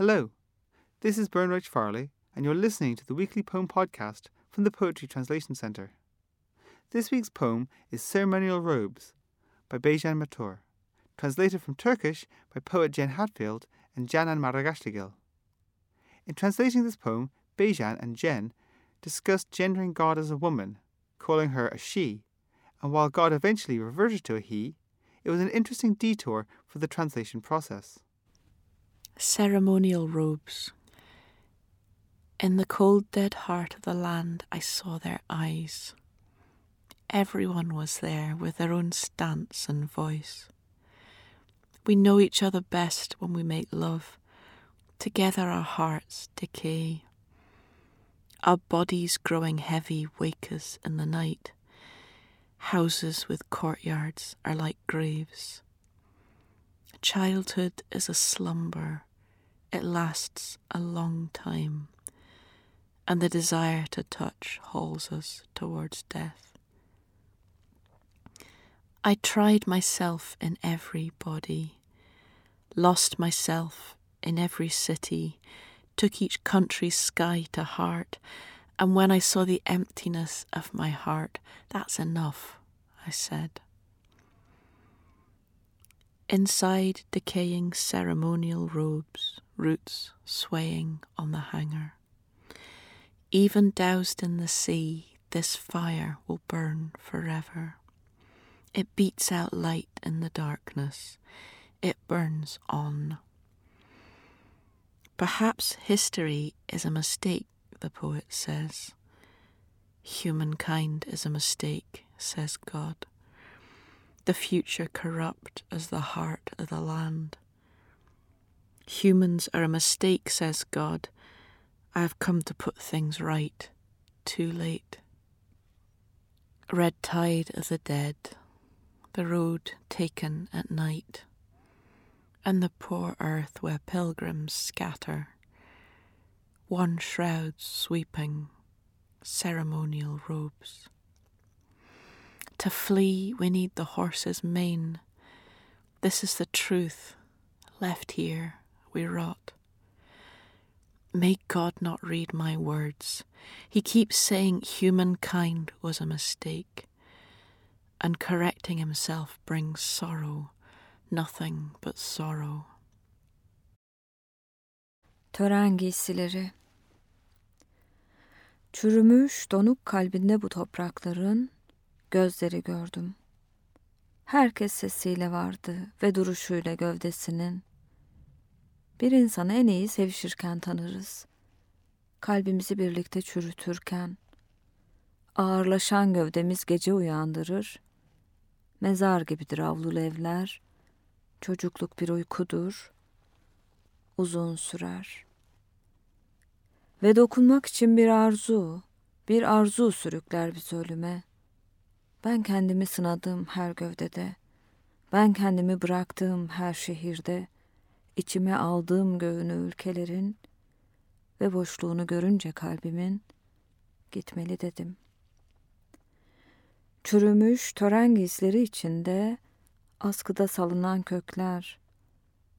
Hello, this is Bernard Farley, and you're listening to the weekly poem podcast from the Poetry Translation Centre. This week's poem is Ceremonial Robes by Bejan Matur, translated from Turkish by poet Jen Hadfield and Canan Marasligil. In translating this poem, Bejan and Jen discussed gendering God as a woman, calling her a she, and while God eventually reverted to a he, it was an interesting detour for the translation process. Ceremonial robes. In the cold, dead heart of the land, I saw their eyes. Everyone was there with their own stance and voice. We know each other best when we make love. Together our hearts decay. Our bodies growing heavy wake us in the night. Houses with courtyards are like graves. Childhood is a slumber, it lasts a long time, and the desire to touch hauls us towards death. I tried myself in every body, lost myself in every city, took each country's sky to heart, and when I saw the emptiness of my heart, that's enough, I said. Inside decaying ceremonial robes, roots swaying on the hanger. Even doused in the sea, this fire will burn forever. It beats out light in the darkness, it burns on. Perhaps history is a mistake, the poet says. Humankind is a mistake, says God. The future corrupt as the heart of the land. Humans are a mistake, says God. I have come to put things right. Too late. Red tide of the dead, the road taken at night and the poor earth where pilgrims scatter, one shroud sweeping ceremonial robes. To flee, we need the horse's mane. This is the truth. Left here, we rot. May God not read my words. He keeps saying humankind was a mistake, and correcting himself brings sorrow nothing but sorrow. Tören giysileri Çürümüş donuk kalbinde bu toprakların gözleri gördüm. Herkes sesiyle vardı ve duruşuyla gövdesinin. Bir insanı en iyi sevişirken tanırız. Kalbimizi birlikte çürütürken. Ağırlaşan gövdemiz gece uyandırır. Mezar gibidir avlulu evler.'' Çocukluk bir uykudur, uzun sürer. Ve dokunmak için bir arzu, bir arzu sürükler bir ölüme. Ben kendimi sınadım her gövdede, ben kendimi bıraktığım her şehirde, içime aldığım göğünü ülkelerin ve boşluğunu görünce kalbimin gitmeli dedim. Çürümüş tören giysileri içinde askıda salınan kökler.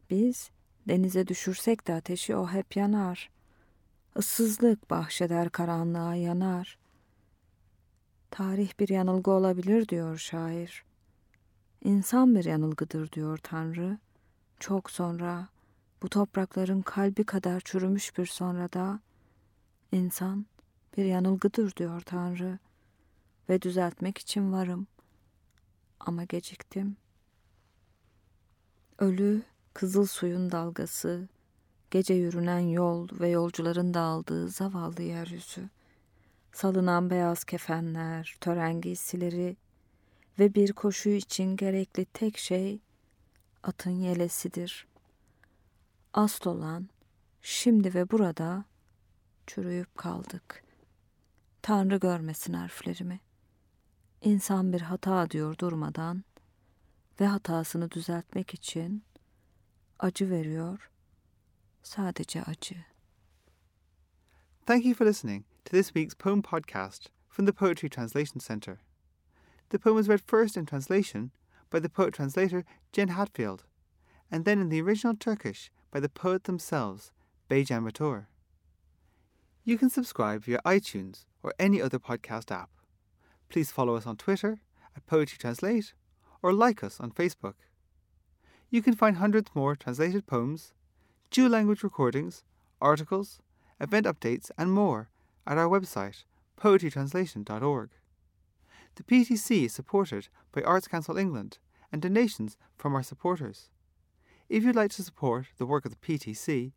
Biz denize düşürsek de ateşi o hep yanar. Issızlık bahşeder karanlığa yanar. Tarih bir yanılgı olabilir diyor şair. İnsan bir yanılgıdır diyor Tanrı. Çok sonra bu toprakların kalbi kadar çürümüş bir sonrada insan bir yanılgıdır diyor Tanrı ve düzeltmek için varım. Ama geciktim.'' Ölü, kızıl suyun dalgası, gece yürünen yol ve yolcuların dağıldığı zavallı yeryüzü, salınan beyaz kefenler, tören giysileri ve bir koşu için gerekli tek şey atın yelesidir. Asıl olan şimdi ve burada çürüyüp kaldık. Tanrı görmesin harflerimi. İnsan bir hata diyor durmadan, ve hatasını düzeltmek için acı veriyor, sadece acı. Thank you for listening to this week's poem podcast from the Poetry Translation Centre. The poem was read first in translation by the poet translator Jen Hadfield, and then in the original Turkish by the poet themselves, Bejan Matur. You can subscribe via iTunes or any other podcast app. Please follow us on Twitter at Poetry Translate or like us on Facebook. You can find hundreds more translated poems, dual language recordings, articles, event updates, and more at our website, poetrytranslation.org. The PTC is supported by Arts Council England and donations from our supporters. If you'd like to support the work of the PTC,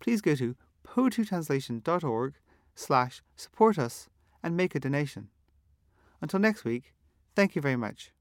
please go to poetrytranslation.org slash support us and make a donation. Until next week, thank you very much.